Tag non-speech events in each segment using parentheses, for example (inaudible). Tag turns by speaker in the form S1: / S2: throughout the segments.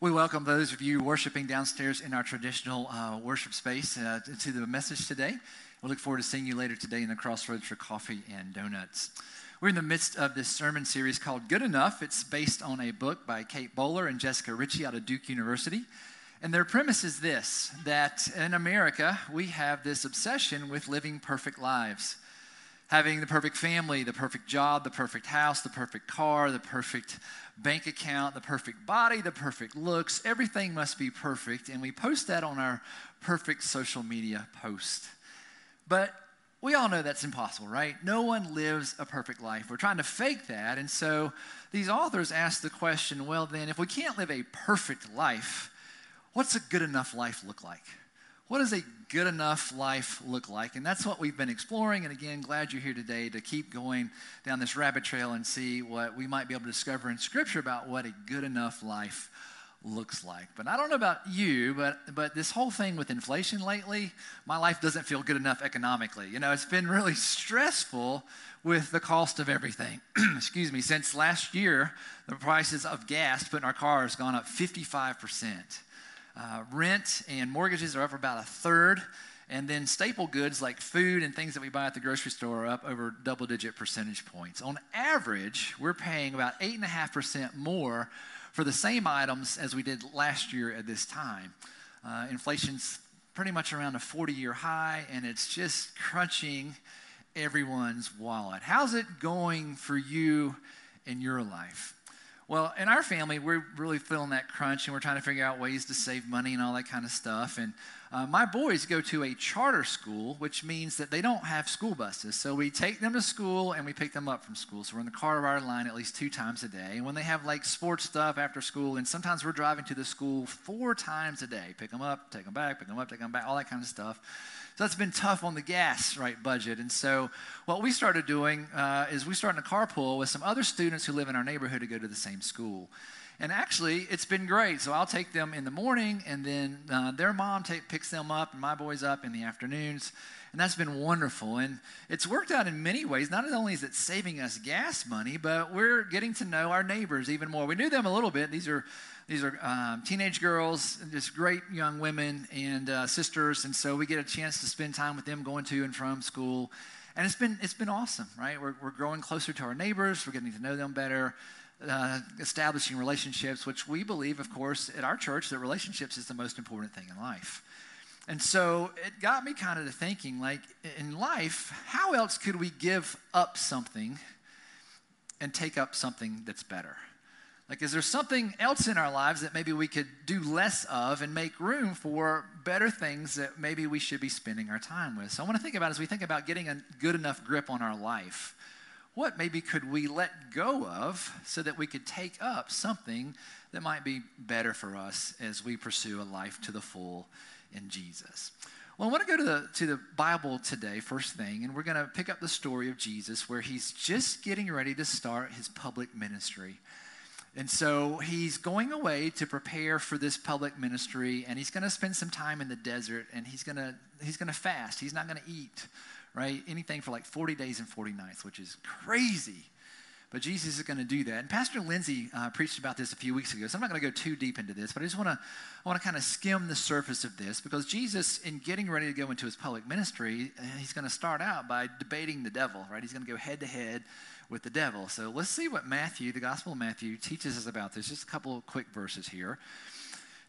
S1: We welcome those of you worshiping downstairs in our traditional uh, worship space uh, to the message today. We look forward to seeing you later today in the crossroads for coffee and donuts. We're in the midst of this sermon series called Good Enough. It's based on a book by Kate Bowler and Jessica Richie out of Duke University. And their premise is this that in America, we have this obsession with living perfect lives having the perfect family, the perfect job, the perfect house, the perfect car, the perfect bank account, the perfect body, the perfect looks. Everything must be perfect. And we post that on our perfect social media post. But we all know that's impossible, right? No one lives a perfect life. We're trying to fake that. And so these authors ask the question well, then, if we can't live a perfect life, what's a good enough life look like? What does a good enough life look like? And that's what we've been exploring. And again, glad you're here today to keep going down this rabbit trail and see what we might be able to discover in Scripture about what a good enough life looks like. But I don't know about you, but but this whole thing with inflation lately, my life doesn't feel good enough economically. You know, it's been really stressful with the cost of everything. (clears throat) Excuse me, since last year, the prices of gas put in our cars gone up 55 percent. Uh, rent and mortgages are up about a third. And then staple goods like food and things that we buy at the grocery store are up over double digit percentage points. On average, we're paying about 8.5% more for the same items as we did last year at this time. Uh, inflation's pretty much around a 40 year high, and it's just crunching everyone's wallet. How's it going for you in your life? Well, in our family, we're really feeling that crunch and we're trying to figure out ways to save money and all that kind of stuff. And uh, my boys go to a charter school, which means that they don't have school buses. So we take them to school and we pick them up from school. So we're in the car of our line at least two times a day. And when they have like sports stuff after school, and sometimes we're driving to the school four times a day pick them up, take them back, pick them up, take them back, all that kind of stuff. So that's been tough on the gas right budget. And so what we started doing uh, is we started a carpool with some other students who live in our neighborhood to go to the same school. And actually, it's been great. So I'll take them in the morning, and then uh, their mom picks them up, and my boys up in the afternoons. And that's been wonderful. And it's worked out in many ways. Not only is it saving us gas money, but we're getting to know our neighbors even more. We knew them a little bit. These are these are um, teenage girls, just great young women and uh, sisters, and so we get a chance to spend time with them going to and from school, and it's been it's been awesome, right? We're we're growing closer to our neighbors, we're getting to know them better, uh, establishing relationships, which we believe, of course, at our church, that relationships is the most important thing in life. And so it got me kind of to thinking, like in life, how else could we give up something and take up something that's better? Like, is there something else in our lives that maybe we could do less of and make room for better things that maybe we should be spending our time with? So, I want to think about as we think about getting a good enough grip on our life, what maybe could we let go of so that we could take up something that might be better for us as we pursue a life to the full in Jesus? Well, I want to go to the, to the Bible today, first thing, and we're going to pick up the story of Jesus where he's just getting ready to start his public ministry. And so he's going away to prepare for this public ministry, and he's going to spend some time in the desert, and he's going to he's going to fast. He's not going to eat, right? Anything for like 40 days and 40 nights, which is crazy. But Jesus is going to do that. And Pastor Lindsay uh, preached about this a few weeks ago, so I'm not going to go too deep into this, but I just want to I want to kind of skim the surface of this because Jesus, in getting ready to go into his public ministry, he's going to start out by debating the devil, right? He's going to go head to head with the devil. So let's see what Matthew, the Gospel of Matthew, teaches us about this. Just a couple of quick verses here.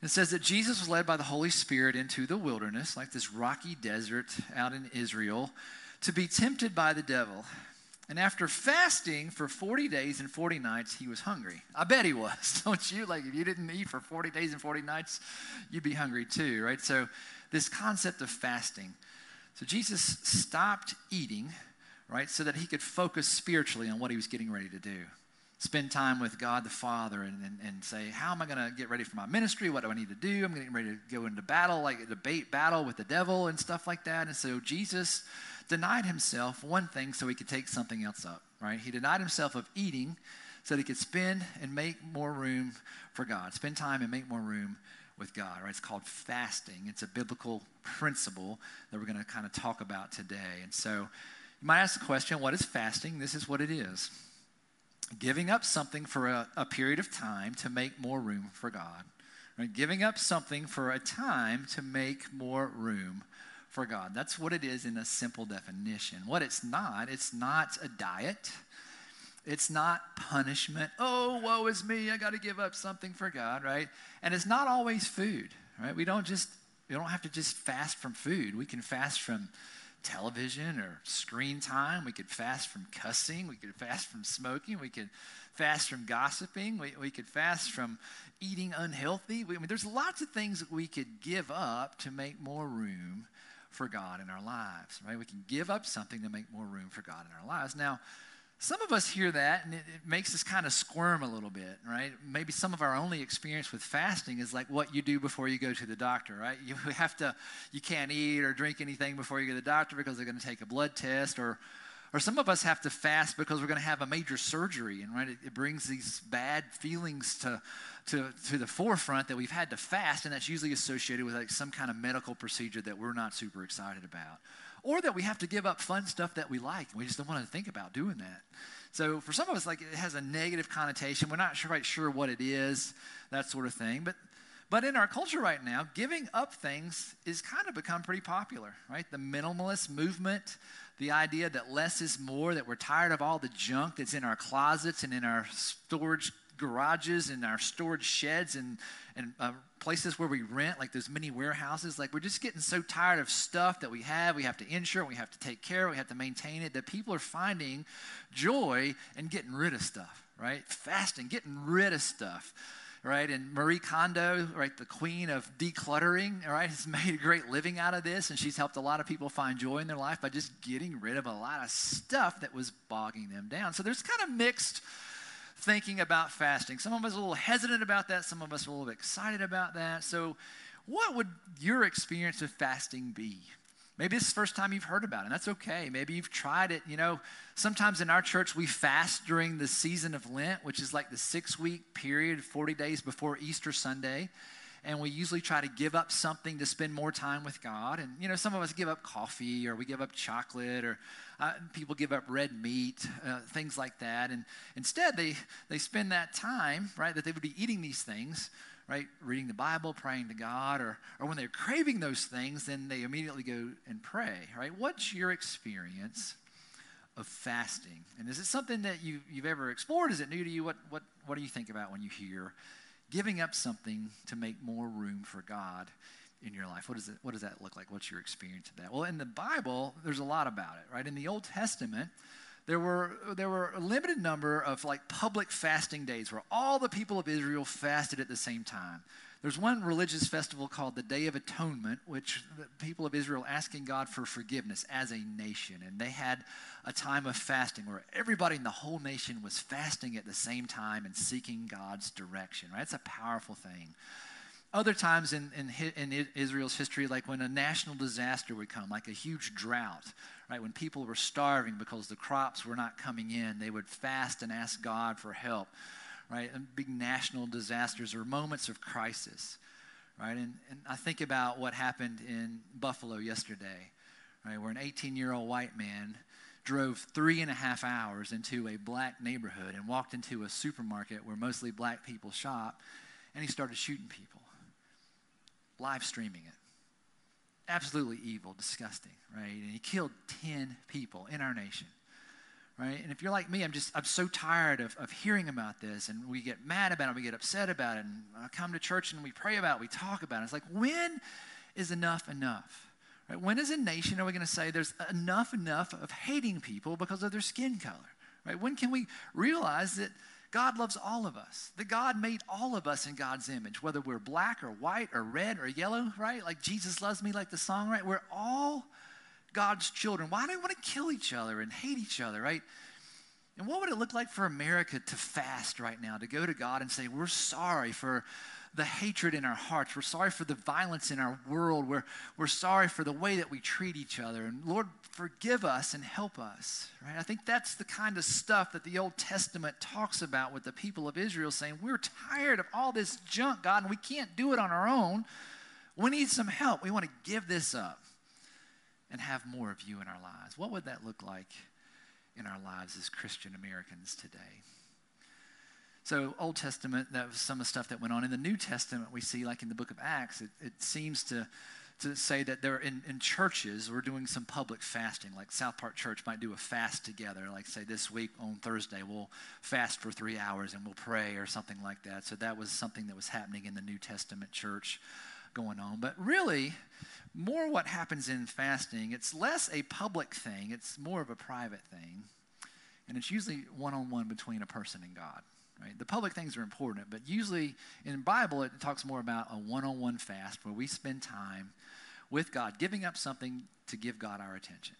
S1: It says that Jesus was led by the Holy Spirit into the wilderness, like this rocky desert out in Israel, to be tempted by the devil. And after fasting for 40 days and 40 nights, he was hungry. I bet he was, (laughs) don't you? Like, if you didn't eat for 40 days and 40 nights, you'd be hungry too, right? So, this concept of fasting. So, Jesus stopped eating right? So that he could focus spiritually on what he was getting ready to do. Spend time with God the Father and, and, and say, How am I going to get ready for my ministry? What do I need to do? I'm getting ready to go into battle, like a debate battle with the devil and stuff like that. And so Jesus denied himself one thing so he could take something else up, right? He denied himself of eating so that he could spend and make more room for God, spend time and make more room with God, right? It's called fasting. It's a biblical principle that we're going to kind of talk about today. And so, you might ask the question what is fasting? This is what it is giving up something for a, a period of time to make more room for God. Right? Giving up something for a time to make more room for God. That's what it is in a simple definition. What it's not, it's not a diet. It's not punishment. Oh, woe is me. I got to give up something for God, right? And it's not always food, right? We don't just we don't have to just fast from food. We can fast from television or screen time. We could fast from cussing. We could fast from smoking. We could fast from gossiping. We, we could fast from eating unhealthy. We, I mean, there's lots of things that we could give up to make more room for God in our lives, right? We can give up something to make more room for God in our lives. Now, some of us hear that and it, it, makes us kind of squirm a little bit, right? Maybe some of our only experience with fasting is like what you do before you go to the doctor, right? (laughs) You have to, you can't eat or drink anything before you go to the doctor because they're going to take a blood test, or, or some of us have to fast because we're going to have a major surgery, and right, it, it brings these bad feelings to, to, to the forefront that we've had to fast, and that's usually associated with like some kind of medical procedure that we're not super excited about or that we have to give up fun stuff that we like. We just don't want to think about doing that. So for some of us, like it has a negative connotation. We're not quite sure what it is, that sort of thing. But but in our culture right now, giving up things is kind of become pretty popular, right? The minimalist movement, the idea that less is more, that we're tired of all the junk that's in our closets and in our storage garages and our storage sheds and, and uh, places where we rent, like those mini warehouses. Like we're just getting so tired of stuff that we have. We have to insure, we have to take care we have to maintain it. That people are finding joy in getting rid of stuff, right? Fasting, getting rid of stuff right? And Marie Kondo, right, the queen of decluttering, right, has (laughs) made a great living out of this, and she's helped a lot of people find joy in their life by just getting rid of a lot of stuff that was bogging them down. So there's kind of mixed thinking about fasting. Some of us are a little hesitant about that, some of us are a little excited about that. So, what would your experience of fasting be? Maybe it's the first time you've heard about it, and that's okay. Maybe you've tried it. You know, sometimes in our church we fast during the season of Lent, which is like the six week period, 40 days before Easter Sunday and we usually try to give up something to spend more time with God. And, you know, some of us give up coffee or we give up chocolate or uh, people give up red meat, uh, things like that. And instead, they, they spend that time, right, that they would be eating these things, right, reading the Bible, praying to God, or, or when they're craving those things, then they immediately go and pray, right? What's your experience? Of fasting, and is it something that you, you've ever explored? Is it new to you? What, what, what do you think about when you hear giving up something to make more room for God in your life. What, is it, what does that look like? What's your experience of that? Well, in the Bible, there's a lot about it, right? In the Old Testament, there were, there were a limited number of like public fasting days where all the people of Israel fasted at the same time. There's one religious festival called the Day of Atonement, which the people of Israel asking God for forgiveness as a nation. And they had a time of fasting where everybody in the whole nation was fasting at the same time and seeking God's direction, right? It's a powerful thing. Other times in, in, in Israel's history, like when a national disaster would come, like a huge drought, right? When people were starving because the crops were not coming in, they would fast and ask God for help right? And big national disasters or moments of crisis, right? And, and I think about what happened in Buffalo yesterday, right? Where an 18 year old white man drove three and a half hours into a black neighborhood and walked into a supermarket where mostly black people shop, and he started shooting people, live streaming it. Absolutely evil, disgusting, right? And he killed 10 people in our nation right? And if you're like me, I'm just, I'm so tired of, of hearing about this and we get mad about it, we get upset about it, and I come to church and we pray about it, we talk about it. It's like, when is enough enough? Right? When as a nation are we going to say there's enough enough of hating people because of their skin color? Right? When can we realize that God loves all of us, that God made all of us in God's image, whether we're black or white or red or yellow, right? Like Jesus loves me, like the song, right? We're all God's children. Why do we want to kill each other and hate each other, right? And what would it look like for America to fast right now, to go to God and say, We're sorry for the hatred in our hearts. We're sorry for the violence in our world. We're, we're sorry for the way that we treat each other. And Lord, forgive us and help us. Right? I think that's the kind of stuff that the Old Testament talks about with the people of Israel saying, We're tired of all this junk, God, and we can't do it on our own. We need some help. We want to give this up and have more of you in our lives? What would that look like in our lives as Christian Americans today? So, Old Testament, that was some of the stuff that went on. In the New Testament, we see, like in the book of Acts, it, it seems to, to say that they're in, in churches, we're doing some public fasting. Like South Park Church might do a fast together. Like, say, this week on Thursday, we'll fast for three hours and we'll pray or something like that. So, that was something that was happening in the New Testament church going on. But really, more what happens in fasting, it's less a public thing, it's more of a private thing. And it's usually one on one between a person and God. Right? The public things are important, but usually in the Bible it talks more about a one-on-one fast where we spend time with God, giving up something to give God our attention.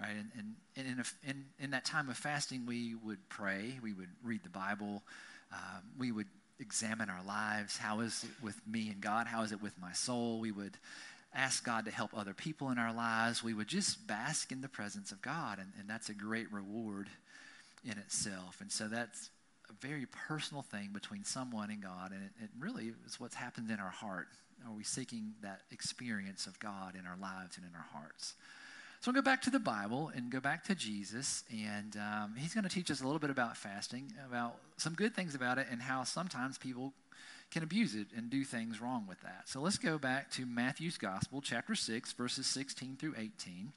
S1: Right? And, and, and in, a, in, in, that time of fasting, we would pray, we would read the Bible, uh, we would examine our lives. How is it with me and God? How is it with my soul? We would ask God to help other people in our lives. We would just bask in the presence of God, and, and that's a great reward in itself. And so that's a very personal thing between someone and God, and it, it really is what's happened in our heart. Are we seeking that experience of God in our lives and in our hearts? So we'll go back to the Bible and go back to Jesus, and um, he's going to teach us a little bit about fasting, about some good things about it, and how sometimes people can abuse it and do things wrong with that. So let's go back to Matthew's Gospel, chapter 6, verses 16 through 18.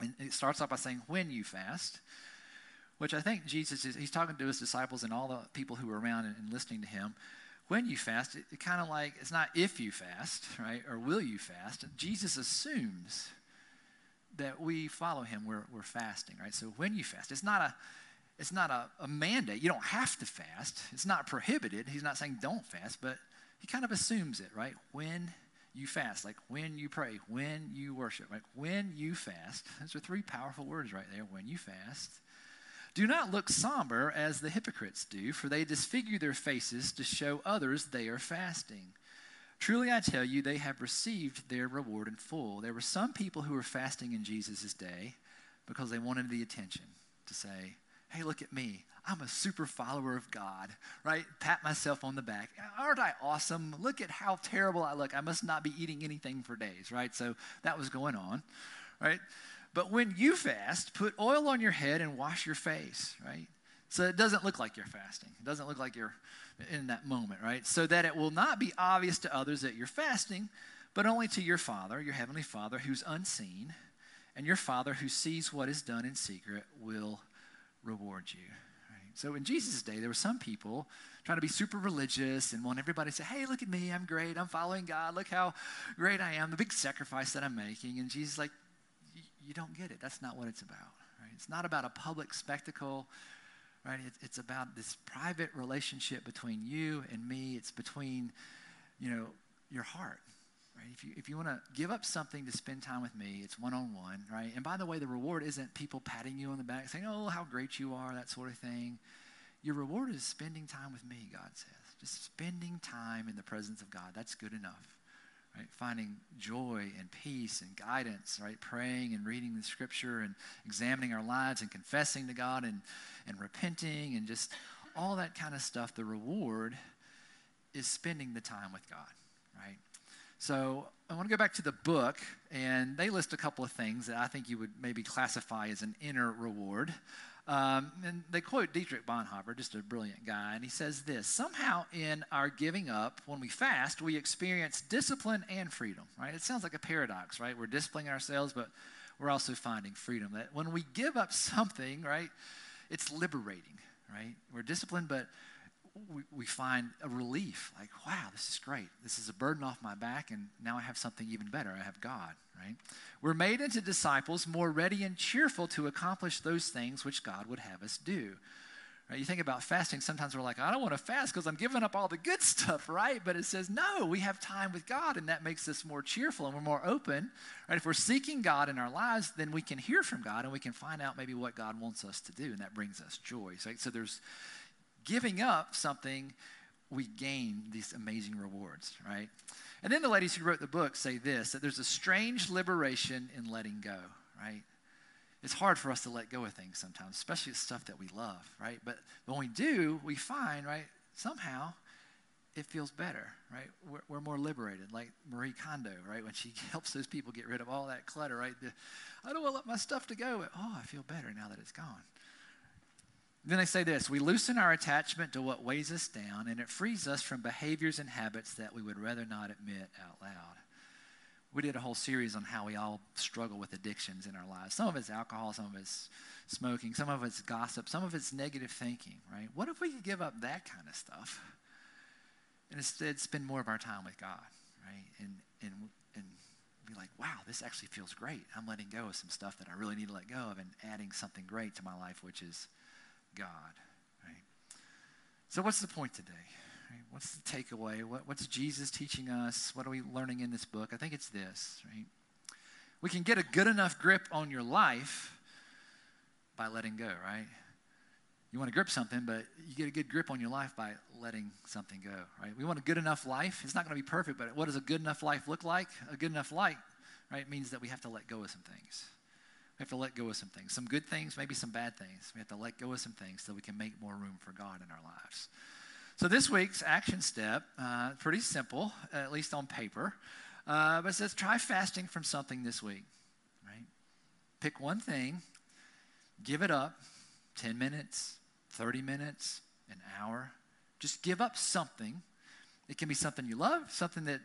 S1: And it starts off by saying, When you fast, which I think Jesus is, he's talking to his disciples and all the people who are around and, and listening to him. When you fast, it, it kind of like, it's not if you fast, right, or will you fast. Jesus assumes that we follow him, we're, we're fasting, right? So when you fast, it's not a, it's not a, a mandate. You don't have to fast. It's not prohibited. He's not saying don't fast, but he kind of assumes it, right? When you fast, like when you pray, when you worship, like when you fast. Those are three powerful words right there. When you fast. Do not look somber as the hypocrites do, for they disfigure their faces to show others they are fasting. Truly, I tell you, they have received their reward in full. There were some people who were fasting in Jesus' day because they wanted the attention to say, hey, look at me. I'm a super follower of God, right? Pat myself on the back. Aren't I awesome? Look at how terrible I look. I must not be eating anything for days, right? So that was going on, right? But when you fast, put oil on your head and wash your face, right? So it doesn't look like you're fasting. It doesn't look like you're in that moment, right? So that it will not be obvious to others that you're fasting, but only to your Father, your Heavenly Father, who's unseen, and your Father who sees what is done in secret will reward you. Right? So in Jesus' day, there were some people trying to be super religious and want everybody to say, hey, look at me, I'm great, I'm following God, look how great I am, the big sacrifice that I'm making. And Jesus like, you don't get it. That's not what it's about. Right? It's not about a public spectacle right? It's, it's about this private relationship between you and me. It's between, you know, your heart, right? If you, if you want to give up something to spend time with me, it's one on one, right? And by the way, the reward isn't people patting you on the back saying, oh, how great you are, that sort of thing. Your reward is spending time with me, God says. Just spending time in the presence of God. That's good enough right? Finding joy and peace and guidance, right? Praying and reading the scripture and examining our lives and confessing to God and, and repenting and just all that kind of stuff. The reward is spending the time with God, right? So I want to go back to the book, and they list a couple of things that I think you would maybe classify as an inner reward. Um, and they quote Dietrich Bonhoeffer, just a brilliant guy, and he says this Somehow in our giving up, when we fast, we experience discipline and freedom, right? It sounds like a paradox, right? We're disciplining ourselves, but we're also finding freedom. That when we give up something, right, it's liberating, right? We're disciplined, but we, we find a relief like, wow, this is great. This is a burden off my back, and now I have something even better. I have God, right? We're made into disciples more ready and cheerful to accomplish those things which God would have us do. Right? You think about fasting, sometimes we're like, I don't want to fast because I'm giving up all the good (laughs) stuff, right? But it says, no, we have time with God, and that makes us more cheerful and we're more open. Right? If we're seeking God in our lives, then we can hear from God and we can find out maybe what God wants us to do, and that brings us joy. Right? So there's giving up something, we gain these amazing rewards, right? And then the ladies who wrote the book say this that there's a strange liberation in letting go, right? It's hard for us to let go of things sometimes, especially stuff that we love, right? But when we do, we find, right, somehow it feels better, right? We're, we're, more liberated, like Marie Kondo, right? When she (laughs) helps those people get rid of all that clutter, right? The, I don't want to let my stuff to go. oh, I feel better now that it's gone. Then they say this we loosen our attachment to what weighs us down, and it frees us from behaviors and habits that we would rather not admit out loud. We did a whole series on how we all struggle with addictions in our lives. Some of it's alcohol, some of it's smoking, some of it's gossip, some of it's negative thinking, right? What if we could give up that kind of stuff and instead spend more of our time with God, right? And, and, and be like, wow, this actually feels great. I'm letting go of some stuff that I really need to let go of and adding something great to my life, which is God, right? So, what's the point today? Right? What's the takeaway? What, what's Jesus teaching us? What are we learning in this book? I think it's this, right? We can get a good enough grip on your life by letting go, right? You want to grip something, but you get a good grip on your life by letting something go, right? We want a good enough life. It's not going to be perfect, but what does a good enough life look like? A good enough life, right, means that we have to let go of some things. We have to let go of some things. Some good things, maybe some bad things. We have to let go of some things so we can make more room for God in our lives. So this week's action step, uh, pretty simple, at least on paper, uh, but it says try fasting from something this week, right? Pick one thing, give it up, 10 minutes, 30 minutes, an hour. Just give up something. It can be something you love, something that,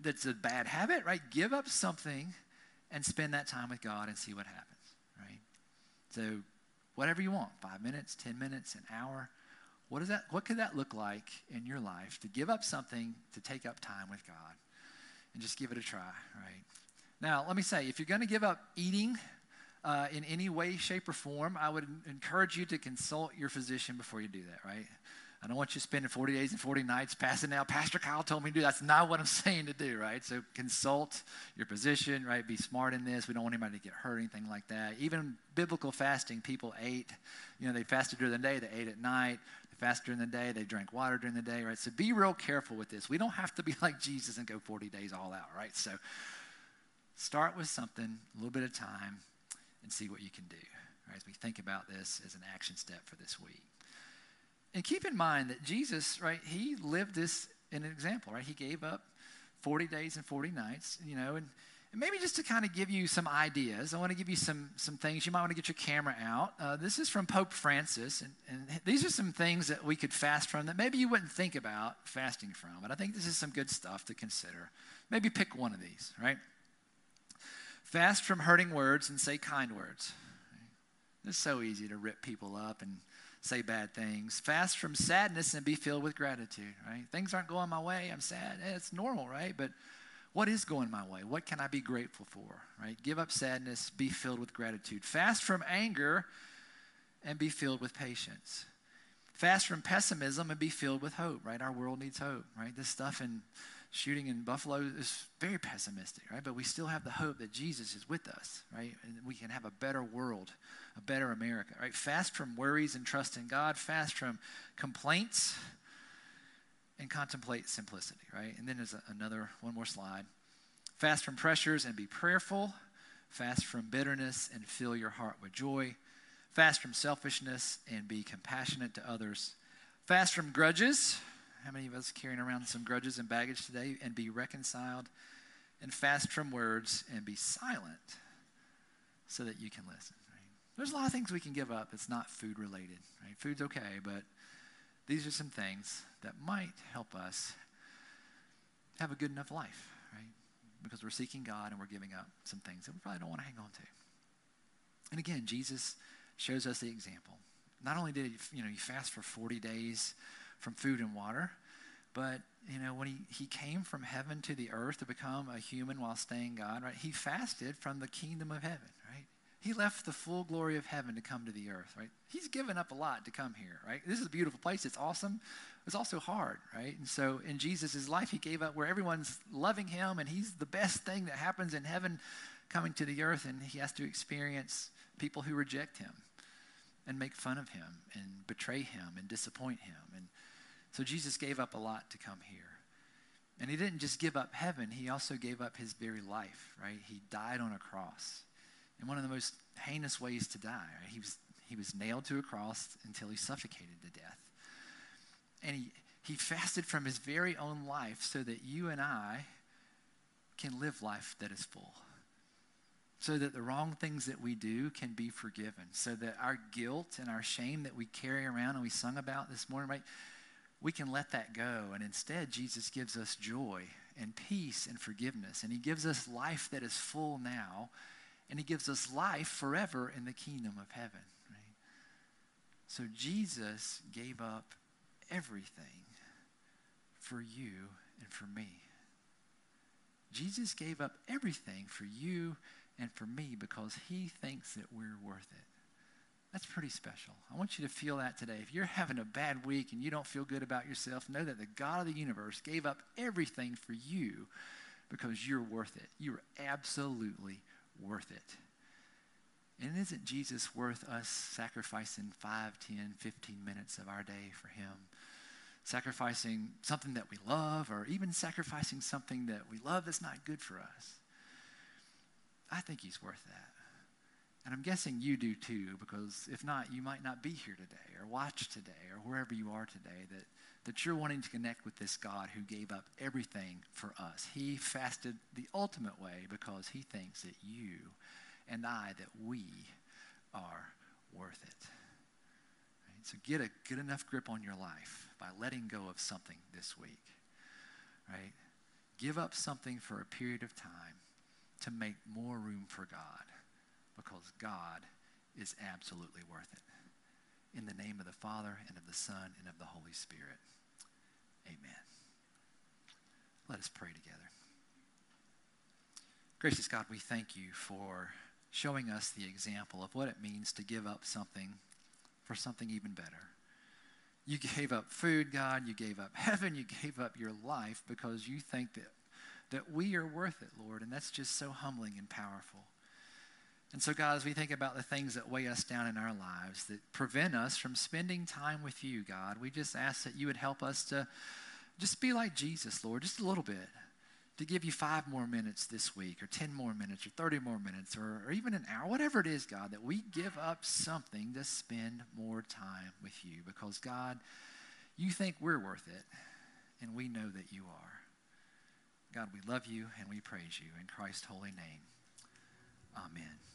S1: that's a bad habit, right? Give up something and spend that time with God and see what happens, right? So, whatever you want five minutes, 10 minutes, an hour. What, is that, what could that look like in your life to give up something to take up time with God and just give it a try, right? Now, let me say, if you're going to give up eating uh, in any way, shape, or form, I would encourage you to consult your physician before you do that, right? I don't want you spending 40 days and 40 nights passing out. Pastor Kyle told me to do. That's not what I'm (laughs) saying to do, right? So consult your position, right? Be smart in this. We don't want anybody to get hurt, anything like that. Even biblical fasting, people ate. You know, they fasted during the day, they ate at night. They fasted during the day, they drank water during the day, right? So be real careful with this. We don't have to be (laughs) like Jesus and go 40 days all out, right? So start with something, a little bit of time, and see what you can do, right? As we think about this as an action step for this week. And keep in mind that Jesus, right, he lived this in an example, right? He gave up 40 days and 40 nights, you know, and, and maybe just to kind of give you some ideas, I want to give you some, some things. You might want to get your camera out. Uh, this is from Pope Francis, and, and these are some things that we could fast from that maybe you wouldn't think about fasting from, but I think this is some good stuff to consider. Maybe pick one of these, right? Fast from hurting words and say kind words. It's so easy to rip people up and say bad things. Fast from sadness and be filled with gratitude, right? Things aren't going my way. I'm sad. Eh, it's normal, right? But what is going my way? What can I be grateful for, right? Give up sadness, be filled with gratitude. Fast from anger and be filled with patience. Fast from pessimism and be filled with hope, right? Our world needs hope, right? This stuff in shooting in Buffalo is very pessimistic, right? But we still have the hope that Jesus is with us, right? And we can have a better world, a better America, right? Fast from worries and trust in God, fast from complaints and contemplate simplicity, right? And then there's another, one more slide. Fast from pressures and be prayerful. Fast from bitterness and fill your heart with joy. Fast from selfishness and be compassionate to others. Fast from grudges how many of us carrying around some grudges and baggage today? And be reconciled and fast from words and be silent so that you can listen. There's a lot of things we can give up that's not food related. Right? Food's okay, but these are some things that might help us have a good enough life, right? Because we're seeking God and we're giving up some things that we probably don't want to hang on to. And again, Jesus shows us the example. Not only did he, you know, he fast for 40 days from food and water. But, you know, when he, he came from heaven to the earth to become a human while staying God, right, he fasted from the kingdom of heaven, right? He left the full glory of heaven to come to the earth, right? He's given up a lot to come here, right? This is a beautiful place. It's awesome. It's also hard, right? And so in Jesus' life, he gave up where everyone's loving him and he's the best thing that happens in heaven coming to the earth, and he has to experience people who reject him and make fun of him and betray him and disappoint him. And so Jesus gave up a lot to come here. And he didn't just give up heaven, he also gave up his very life, right? He died on a cross in one of the most heinous ways to die. He, was, he was nailed to a cross until he suffocated to death. And he, he fasted from his very own life so that you and I can live life that is full. so that the wrong things that we do can be forgiven, so that our guilt and our shame that we carry around and we sung about this morning, right? We can let that go. And instead, Jesus gives us joy and peace and forgiveness. And he gives us life that is full now. And he gives us life forever in the kingdom of heaven. Right? So Jesus gave up everything for you and for me. Jesus gave up everything for you and for me because he thinks that we're worth it. That's pretty special. I want you to feel that today. If you're having a bad week and you don't feel good about yourself, know that the God of the universe gave up everything for you because you're worth it. You're absolutely worth it. And isn't Jesus worth us sacrificing 5, 10, 15 minutes of our day for him? Sacrificing something that we love, or even sacrificing something that we love that's not good for us. I think he's worth that. And I'm guessing you do too, because if not, you might not be here today or watch today or wherever you are today that, that you're wanting to connect with this God who gave up everything for us. He fasted the ultimate way because he thinks that you and I, that we are worth it. Right? So get a good enough grip on your life by letting go of something this week. Right? Give up something for a period of time to make more room for God because God is absolutely worth it. In the name of the Father, and of the Son, and of the Holy Spirit. Amen. Let us pray together. Gracious God, we thank you for showing us the example of what it means to give up something for something even better. You gave up food, God. You gave up (laughs) heaven. You gave up your life because you think that, that we are worth it, Lord. And that's just so humbling and powerful. And so, God, as we think about the things that weigh us down in our lives that prevent us from spending time with you, God, we just ask that you would help us to just be like Jesus, Lord, just a little bit. To give you five more minutes this week, or 10 more minutes, or 30 more minutes, or, or even an hour, whatever it is, God, that we give up something to spend more time with you. Because, God, you think we're worth it, and we know that you are. God, we love you and we praise you in Christ's holy name. Amen.